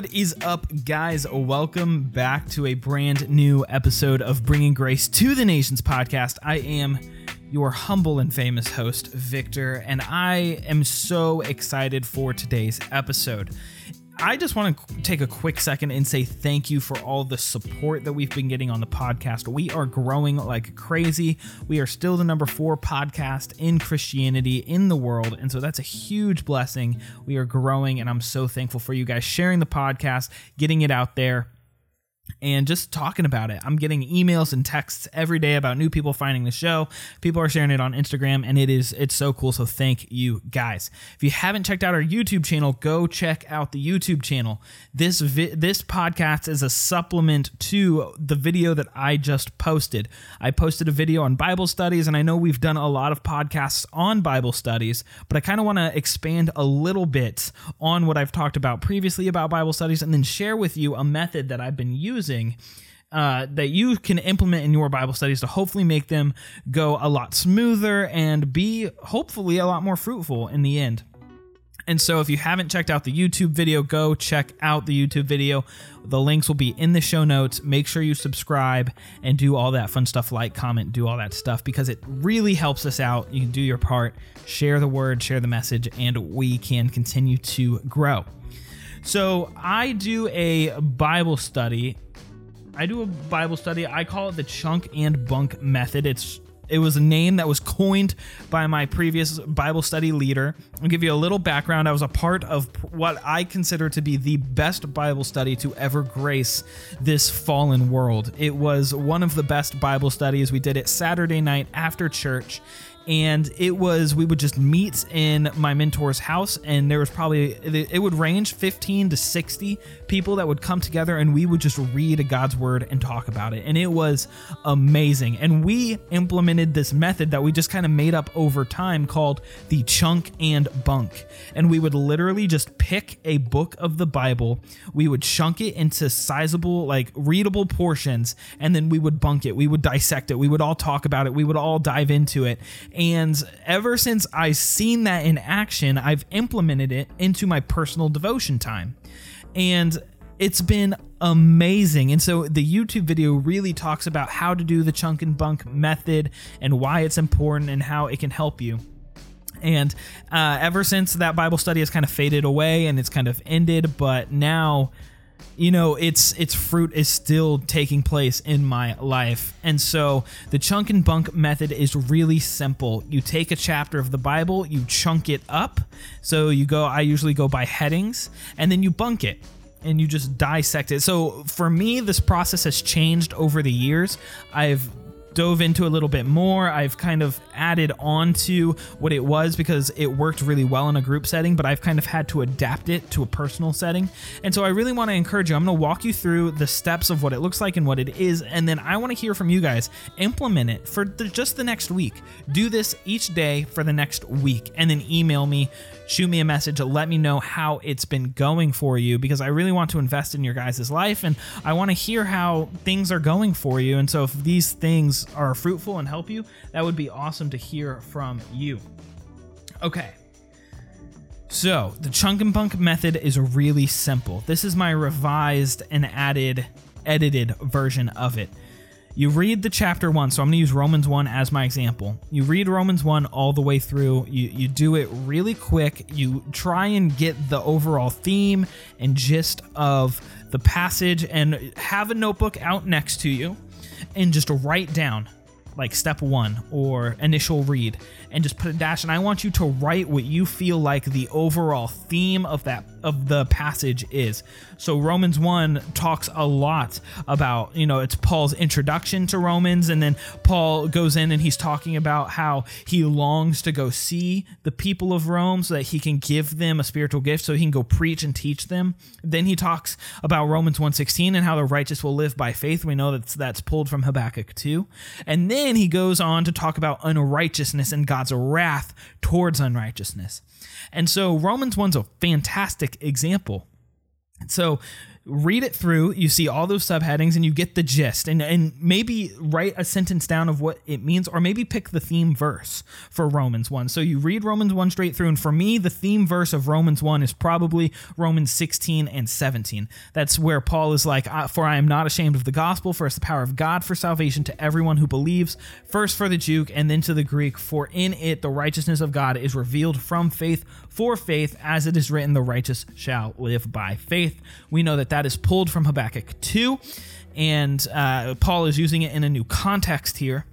What is up, guys? Welcome back to a brand new episode of Bringing Grace to the Nations podcast. I am your humble and famous host, Victor, and I am so excited for today's episode. I just want to take a quick second and say thank you for all the support that we've been getting on the podcast. We are growing like crazy. We are still the number four podcast in Christianity in the world. And so that's a huge blessing. We are growing, and I'm so thankful for you guys sharing the podcast, getting it out there and just talking about it. I'm getting emails and texts every day about new people finding the show. People are sharing it on Instagram and it is it's so cool. So thank you guys. If you haven't checked out our YouTube channel, go check out the YouTube channel. This vi- this podcast is a supplement to the video that I just posted. I posted a video on Bible studies and I know we've done a lot of podcasts on Bible studies, but I kind of want to expand a little bit on what I've talked about previously about Bible studies and then share with you a method that I've been using using uh, that you can implement in your Bible studies to hopefully make them go a lot smoother and be hopefully a lot more fruitful in the end. And so, if you haven't checked out the YouTube video, go check out the YouTube video. The links will be in the show notes. Make sure you subscribe and do all that fun stuff like, comment, do all that stuff because it really helps us out. You can do your part, share the word, share the message, and we can continue to grow. So, I do a Bible study I do a Bible study. I call it the chunk and bunk method. It's it was a name that was coined by my previous Bible study leader. I'll give you a little background. I was a part of what I consider to be the best Bible study to ever grace this fallen world. It was one of the best Bible studies. We did it Saturday night after church and it was we would just meet in my mentor's house and there was probably it would range 15 to 60 people that would come together and we would just read god's word and talk about it. And it was amazing. And we implemented this method that we just kind of made up over time called the chunk and bunk. And we would literally just pick a book of the bible we would chunk it into sizable like readable portions and then we would bunk it. We would dissect it. We would all talk about it. We would all dive into it. And ever since I've seen that in action, I've implemented it into my personal devotion time. And it's been amazing. And so the YouTube video really talks about how to do the chunk and bunk method and why it's important and how it can help you. And uh, ever since that Bible study has kind of faded away and it's kind of ended, but now you know its its fruit is still taking place in my life. And so the chunk and bunk method is really simple. You take a chapter of the bible you chunk it up. So you go i usually go by headings and then you bunk it and you just dissect it. So for me this process has changed over the years. I've dove into a little bit more. I've kind of added on to what it was because it worked really well in a group setting, but I've kind of had to adapt it to a personal setting. And so I really want to encourage you. I'm going to walk you through the steps of what it looks like and what it is, and then I want to hear from you guys. Implement it for the, just the next week. Do this each day for the next week, and then email me shoot me a message to let me know how it's been going for you because I really want to invest in your guys' life and I want to hear how things are going for you. And so if these things are fruitful and help you, that would be awesome to hear from you. Okay. So, the chunk and bunk method is really simple. This is my revised and added, edited version of it. You read the chapter one, so I'm going to use Romans 1 as my example. You read Romans 1 all the way through. You, you do it really quick. You try and get the overall theme and gist of the passage and have a notebook out next to you and just write down like step one or initial read and just put a dash. And i want you to write what you feel like the overall theme of that of the passage is. So romans 1 talks a lot about you know it's paul's introduction to romans and then paul goes in and he's talking about how he longs to go see the people of rome so that he can give them a spiritual gift so he can go preach and teach them. Then he talks about romans 1.16 and how the righteous will live by faith. We know that's that's pulled from habakkuk 2 and then he goes on to talk about unrighteousness and god God's wrath towards unrighteousness. And so Romans 1's a fantastic example. So read it through, you see all those subheadings and you get the gist and, and maybe write a sentence down of what it means or maybe pick the theme verse for Romans 1. So you read Romans 1 straight through and for me the theme verse of Romans 1 is probably Romans 16 and 17. That's where Paul is like for I am not ashamed of the gospel for it's the power of God for salvation to everyone who believes, first for the Jew and then to the Greek for in it the righteousness of God is revealed from faith for faith as it is written the righteous shall live by faith. We know that that is pulled from Habakkuk 2, and uh, Paul is using it in a new context here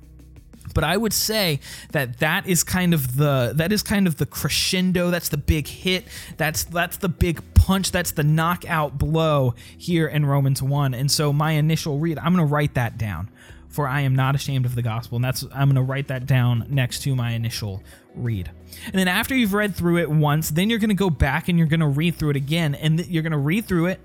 but I would say that that is kind of the that is kind of the crescendo. That's the big hit. That's that's the big punch. That's the knockout blow here in Romans one. And so my initial read, I'm going to write that down. For I am not ashamed of the gospel, and that's I'm going to write that down next to my initial read. And then after you've read through it once, then you're going to go back and you're going to read through it again, and you're going to read through it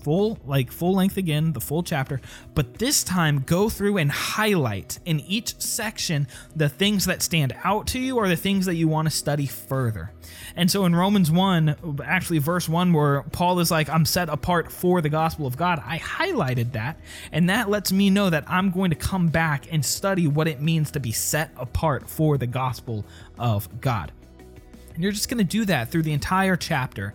full like full length again the full chapter but this time go through and highlight in each section the things that stand out to you or the things that you want to study further. And so in romans 1 actually verse 1 where paul is like i'm set apart for the gospel of god i highlighted that and that lets me know that i'm going to come back and study what it means to be set apart for the gospel of god. And you're just going to do that through the entire chapter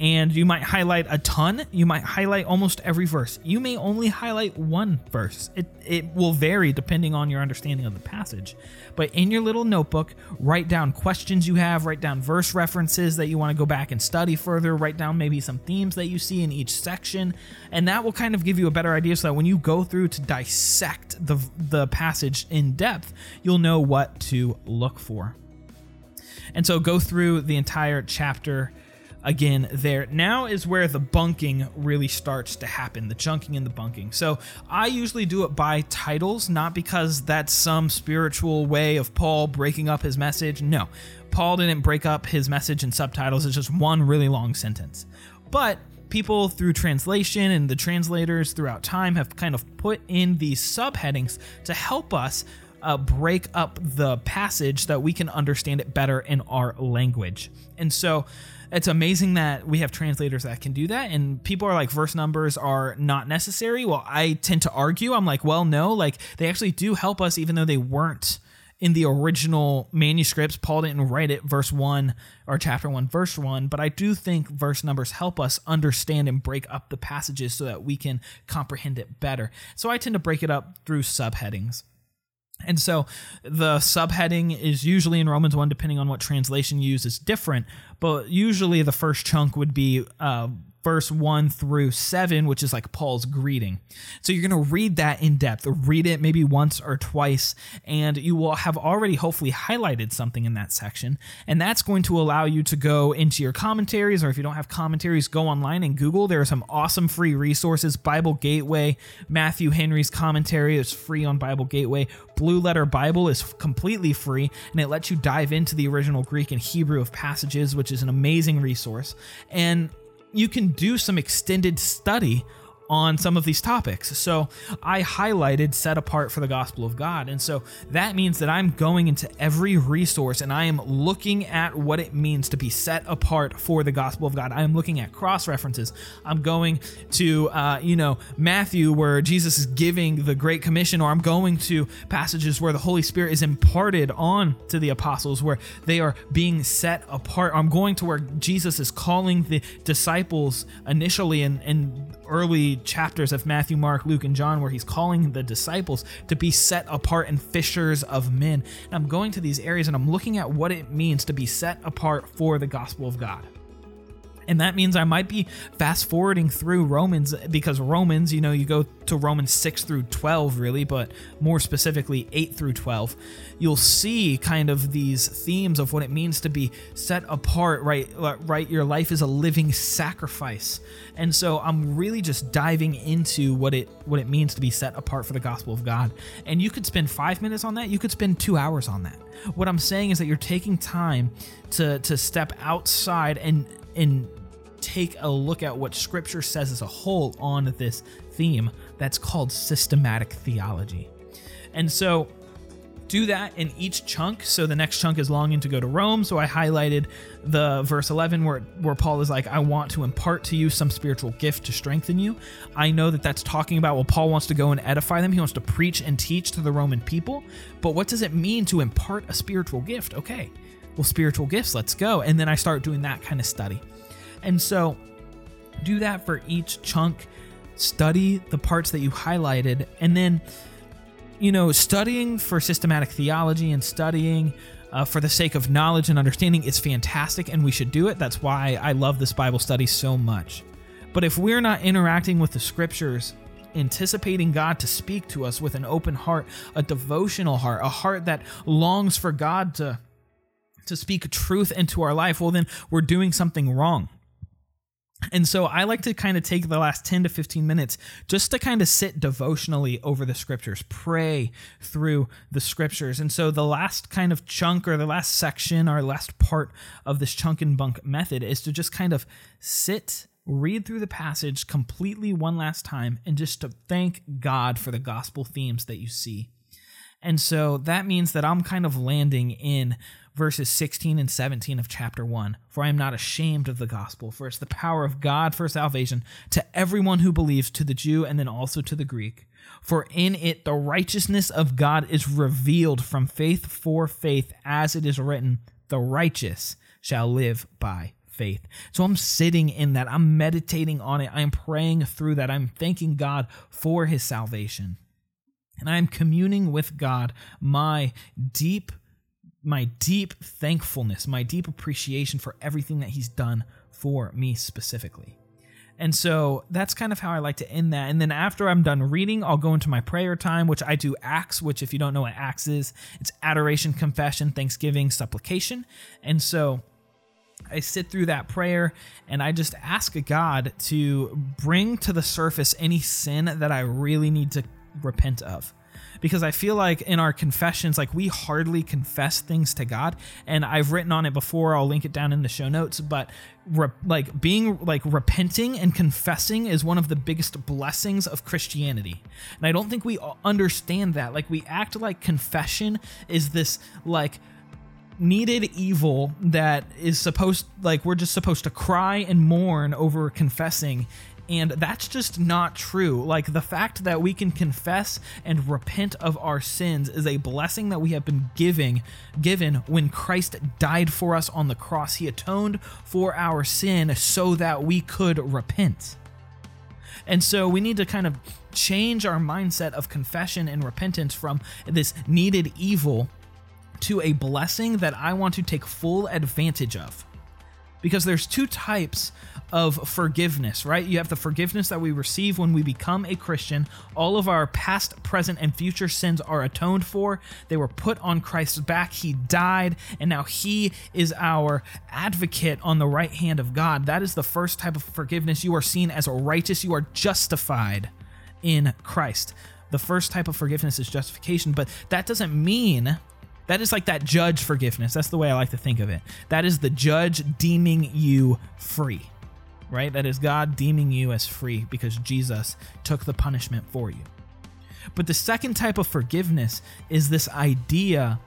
and you might highlight a ton. You might highlight almost every verse. You may only highlight one verse. It, it will vary depending on your understanding of the passage. But in your little notebook, write down questions you have, write down verse references that you want to go back and study further, write down maybe some themes that you see in each section, and that will kind of give you a better idea so that when you go through to dissect the, the passage in depth, you'll know what to look for. And so go through the entire chapter again there. Now is where the bunking really starts to happen, the chunking and the bunking. So I usually do it by titles, not because that's some spiritual way of Paul breaking up his message. No, Paul didn't break up his message in subtitles, it's just one really long sentence. But people through translation and the translators throughout time have kind of put in these subheadings to help us uh, break up the passage that we can understand it better in our language. And so it's amazing that we have translators that can do that. And people are like, verse numbers are not necessary. Well, I tend to argue. I'm like, well, no, like they actually do help us, even though they weren't in the original manuscripts. Paul didn't write it verse 1 or chapter 1, verse 1, but I do think verse numbers help us understand and break up the passages so that we can comprehend it better. So I tend to break it up through subheadings. And so the subheading is usually in Romans 1, depending on what translation you use, is different. But usually the first chunk would be uh, verse 1 through 7, which is like Paul's greeting. So you're going to read that in depth, read it maybe once or twice, and you will have already hopefully highlighted something in that section. And that's going to allow you to go into your commentaries, or if you don't have commentaries, go online and Google. There are some awesome free resources. Bible Gateway, Matthew Henry's commentary is free on Bible Gateway. Blue Letter Bible is completely free, and it lets you dive into the original Greek and Hebrew of passages, which is an amazing resource. And you can do some extended study on some of these topics. So I highlighted set apart for the gospel of God. And so that means that I'm going into every resource and I am looking at what it means to be set apart for the gospel of God. I am looking at cross references. I'm going to, uh, you know, Matthew where Jesus is giving the Great Commission, or I'm going to passages where the Holy Spirit is imparted on to the apostles, where they are being set apart. I'm going to where Jesus is calling the disciples initially and, and early chapters of Matthew, Mark, Luke, and John where he's calling the disciples to be set apart and fishers of men. And I'm going to these areas and I'm looking at what it means to be set apart for the gospel of God. And that means I might be fast forwarding through Romans because Romans, you know, you go to Romans 6 through 12, really, but more specifically 8 through 12. You'll see kind of these themes of what it means to be set apart, right? Right? Your life is a living sacrifice. And so I'm really just diving into what it what it means to be set apart for the gospel of God. And you could spend five minutes on that, you could spend two hours on that. What I'm saying is that you're taking time to to step outside and and take a look at what scripture says as a whole on this theme that's called systematic theology. And so do that in each chunk. So the next chunk is longing to go to Rome. So I highlighted the verse 11 where where Paul is like, "I want to impart to you some spiritual gift to strengthen you." I know that that's talking about well, Paul wants to go and edify them. He wants to preach and teach to the Roman people. But what does it mean to impart a spiritual gift? Okay, well, spiritual gifts. Let's go. And then I start doing that kind of study. And so do that for each chunk. Study the parts that you highlighted, and then you know, studying for systematic theology and studying uh, for the sake of knowledge and understanding is fantastic, and we should do it. That's why I love this Bible study so much. But if we're not interacting with the scriptures, anticipating God to speak to us with an open heart, a devotional heart, a heart that longs for God to to speak truth into our life, well then we're doing something wrong. And so I like to kind of take the last 10 to 15 minutes just to kind of sit devotionally over the scriptures, pray through the scriptures. And so the last kind of chunk or the last section or last part of this chunk and bunk method is to just kind of sit, read through the passage completely one last time, and just to thank God for the gospel themes that you see. And so that means that I'm kind of landing in verses 16 and 17 of chapter 1. For I am not ashamed of the gospel, for it's the power of God for salvation to everyone who believes, to the Jew and then also to the Greek. For in it the righteousness of God is revealed from faith for faith, as it is written, the righteous shall live by faith. So I'm sitting in that. I'm meditating on it. I'm praying through that. I'm thanking God for his salvation. And I'm communing with God my deep my deep thankfulness, my deep appreciation for everything that he's done for me specifically. And so that's kind of how I like to end that. And then after I'm done reading, I'll go into my prayer time, which I do Acts, which, if you don't know what Acts is, it's adoration, confession, thanksgiving, supplication. And so I sit through that prayer and I just ask God to bring to the surface any sin that I really need to repent of because I feel like in our confessions, like we hardly confess things to God. And I've written on it before. I'll link it down in the show notes. But re- like being like repenting and confessing is one of the biggest blessings of Christianity. And I don't think we understand that. Like we act like confession is this like needed evil that is supposed like we're just supposed to cry and mourn over confessing and that's just not true. Like the fact that we can confess and repent of our sins is a blessing that we have been giving given when Christ died for us on the cross. He atoned for our sin so that we could repent. And so we need to kind of change our mindset of confession and repentance from this needed evil to a blessing that I want to take full advantage of because there's two types of forgiveness, right? You have the forgiveness that we receive when we become a Christian. All of our past, present, and future sins are atoned for. They were put on Christ's back. He died, and now He is our advocate on the right hand of God. That is the first type of forgiveness. You are seen as righteous, you are justified in Christ. The first type of forgiveness is justification, but that doesn't mean that is like that judge forgiveness. That's the way I like to think of it. That is the judge deeming you free, right? That is God deeming you as free because Jesus took the punishment for you. But the second type of forgiveness is this idea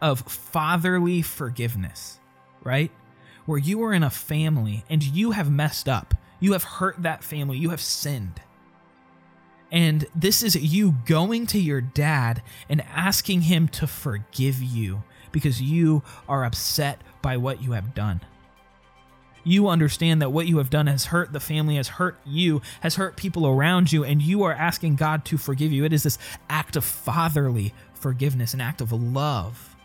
of fatherly forgiveness, right? Where you are in a family and you have messed up. You have hurt that family. You have sinned. And this is you going to your dad and asking him to forgive you because you are upset by what you have done. You understand that what you have done has hurt the family, has hurt you, has hurt people around you, and you are asking God to forgive you. It is this act of fatherly forgiveness, an act of love.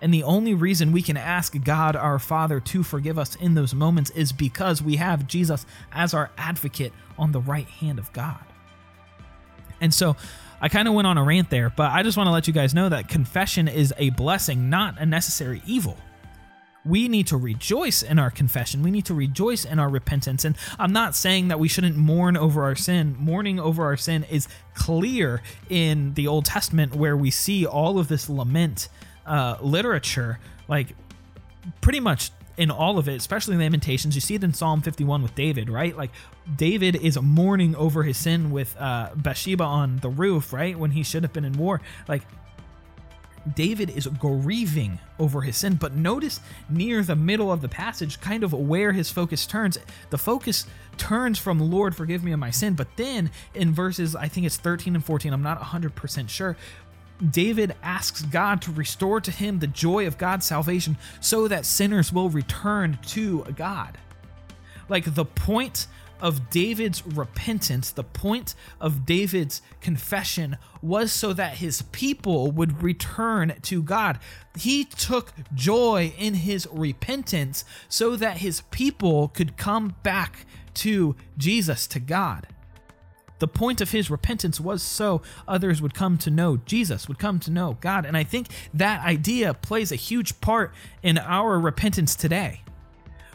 And the only reason we can ask God our Father to forgive us in those moments is because we have Jesus as our advocate on the right hand of God. And so I kind of went on a rant there, but I just want to let you guys know that confession is a blessing, not a necessary evil. We need to rejoice in our confession. We need to rejoice in our repentance. And I'm not saying that we shouldn't mourn over our sin. Mourning over our sin is clear in the Old Testament, where we see all of this lament uh, literature, like pretty much in all of it, especially Lamentations. You see it in Psalm 51 with David, right? Like David is mourning over his sin with uh, Bathsheba on the roof, right? When he should have been in war. Like David is grieving over his sin, but notice near the middle of the passage, kind of where his focus turns. The focus turns from Lord, forgive me of my sin, but then in verses, I think it's 13 and 14, I'm not 100% sure, David asks God to restore to him the joy of God's salvation so that sinners will return to God. Like the point of David's repentance, the point of David's confession was so that his people would return to God. He took joy in his repentance so that his people could come back to Jesus, to God. The point of his repentance was so others would come to know Jesus, would come to know God. And I think that idea plays a huge part in our repentance today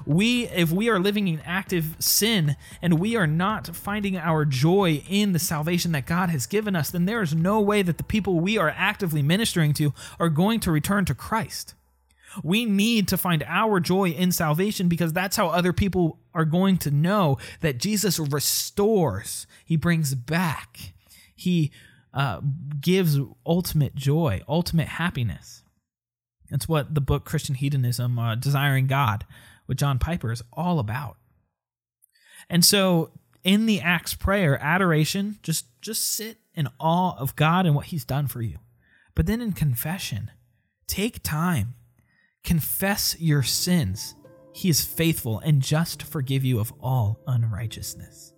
we if we are living in active sin and we are not finding our joy in the salvation that God has given us, then there is no way that the people we are actively ministering to are going to return to Christ. We need to find our joy in salvation because that's how other people are going to know that Jesus restores, He brings back, He uh, gives ultimate joy, ultimate happiness. That's what the book Christian Hedonism, uh, Desiring God, with John Piper is all about. And so in the Acts prayer, adoration, just just sit in awe of God and what he's done for you. But then in confession, take time, confess your sins. He is faithful and just to forgive you of all unrighteousness.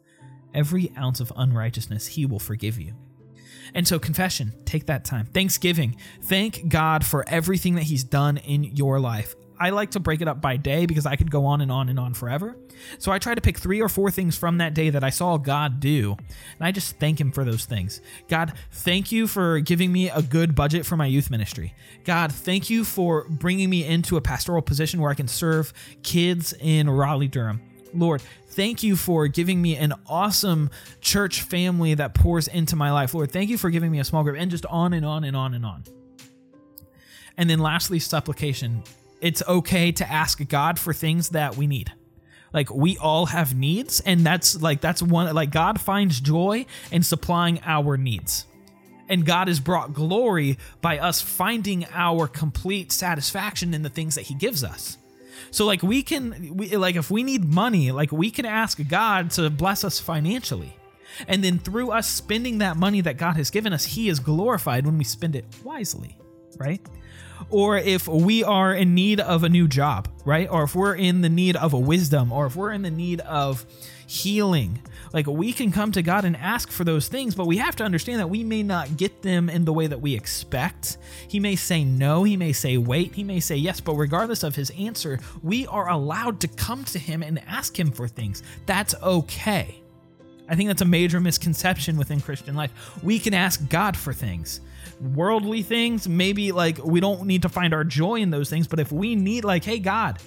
Every ounce of unrighteousness, he will forgive you. And so, confession, take that time. Thanksgiving, thank God for everything that He's done in your life. I like to break it up by day because I could go on and on and on forever. So I try to pick three or four things from that day that I saw God do, and I just thank Him for those things. God, thank you for giving me a good budget for my youth ministry. God, thank you for bringing me into a pastoral position where I can serve kids in Raleigh, Durham. Lord, thank you for giving me an awesome church family that pours into my life. Lord, thank you for giving me a small group, and just on and on and on and on. And then lastly, supplication it's okay to ask God for things that we need. Like we all have needs and that's like that's one like God finds joy in supplying our needs. And God has brought glory by us finding our complete satisfaction in the things that he gives us. So like we can we, like if we need money, like we can ask God to bless us financially. And then through us spending that money that God has given us, he is glorified when we spend it wisely, right? Or if we are in need of a new job, right? Or if we're in the need of a wisdom, or if we're in the need of healing. Like we can come to God and ask for those things, but we have to understand that we may not get them in the way that we expect. He may say no, he may say wait, he may say yes, but regardless of his answer, we are allowed to come to him and ask him for things. That's okay. I think that's a major misconception within Christian life. We can ask God for things worldly things, maybe like we don't need to find our joy in those things, but if we need, like, hey, God,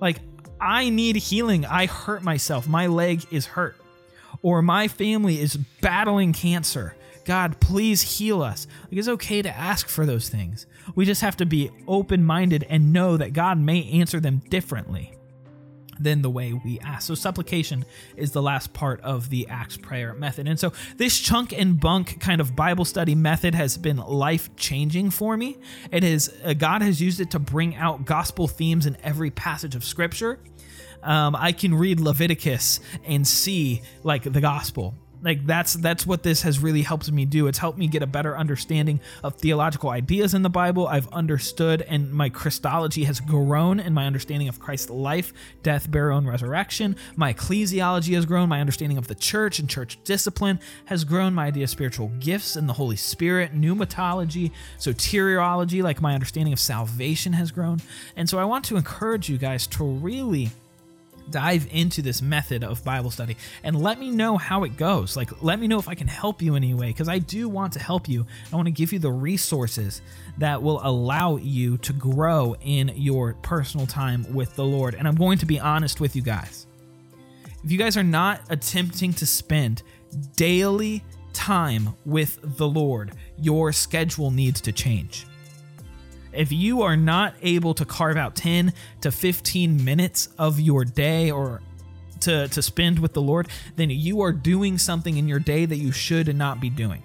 like, I need healing. I hurt myself. My leg is hurt. Or my family is battling cancer. God, please heal us. Like, it's okay to ask for those things. We just have to be open minded and know that God may answer them differently than the way we ask. So supplication is the last part of the Acts prayer method. And so this chunk and bunk kind of Bible study method has been life changing for me. It is uh, God has used it to bring out gospel themes in every passage of scripture. Um, I can read Leviticus and see like the gospel like that's that's what this has really helped me do. It's helped me get a better understanding of theological ideas in the bible. I've understood and my christology has grown in my understanding of christ's life death burial and resurrection. My ecclesiology has grown. My understanding of the church and church discipline has grown. My idea of spiritual gifts and the holy spirit pneumatology soteriology like my understanding of salvation has grown. And so i want to encourage you guys to really dive into this method of Bible study and let me know how it goes. Like, let me know if I can help you in any way because I do want to help you. I want to give you the resources that will allow you to grow in your personal time with the Lord. And I'm going to be honest with you guys. If you guys are not attempting to spend daily time with the Lord, your schedule needs to change. If you are not able to carve out 10 to 15 minutes of your day or to, to spend with the Lord, then you are doing something in your day that you should not be doing.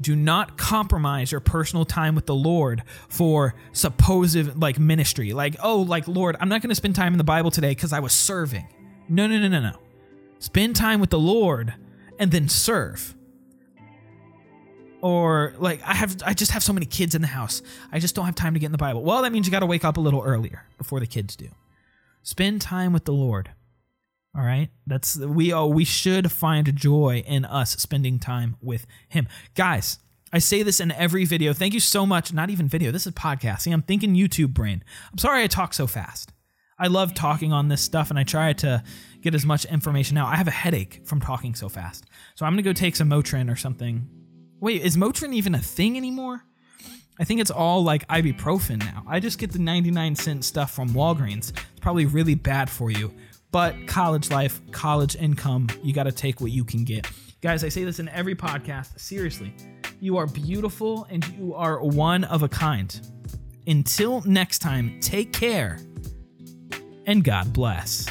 do not compromise your personal time with the Lord for supposed like ministry. Like, oh, like Lord, I'm not going to spend time in the Bible today because I was serving. No, no, no, no, no. Spend time with the Lord and then serve. Or like I have I just have so many kids in the house. I just don't have time to get in the Bible. Well, that means you got to wake up a little earlier before the kids do. Spend time with the Lord. All right? That's we oh we should find joy in us spending time with him. Guys, I say this in every video. Thank you so much. Not even video. This is podcast. See, I'm thinking YouTube brain. I'm sorry I talk so fast. I love talking on this stuff and I try to get as much information out. I have a headache from talking so fast. So I'm going to go take some Motrin or something. Wait, is Motrin even a thing anymore? I think it's all like ibuprofen now. I just get the 99 cent stuff from Walgreens. It's probably really bad for you. But college life, college income, you got to take what you can get. Guys, I say this in every podcast. Seriously, you are beautiful and you are one of a kind. Until next time, take care and God bless.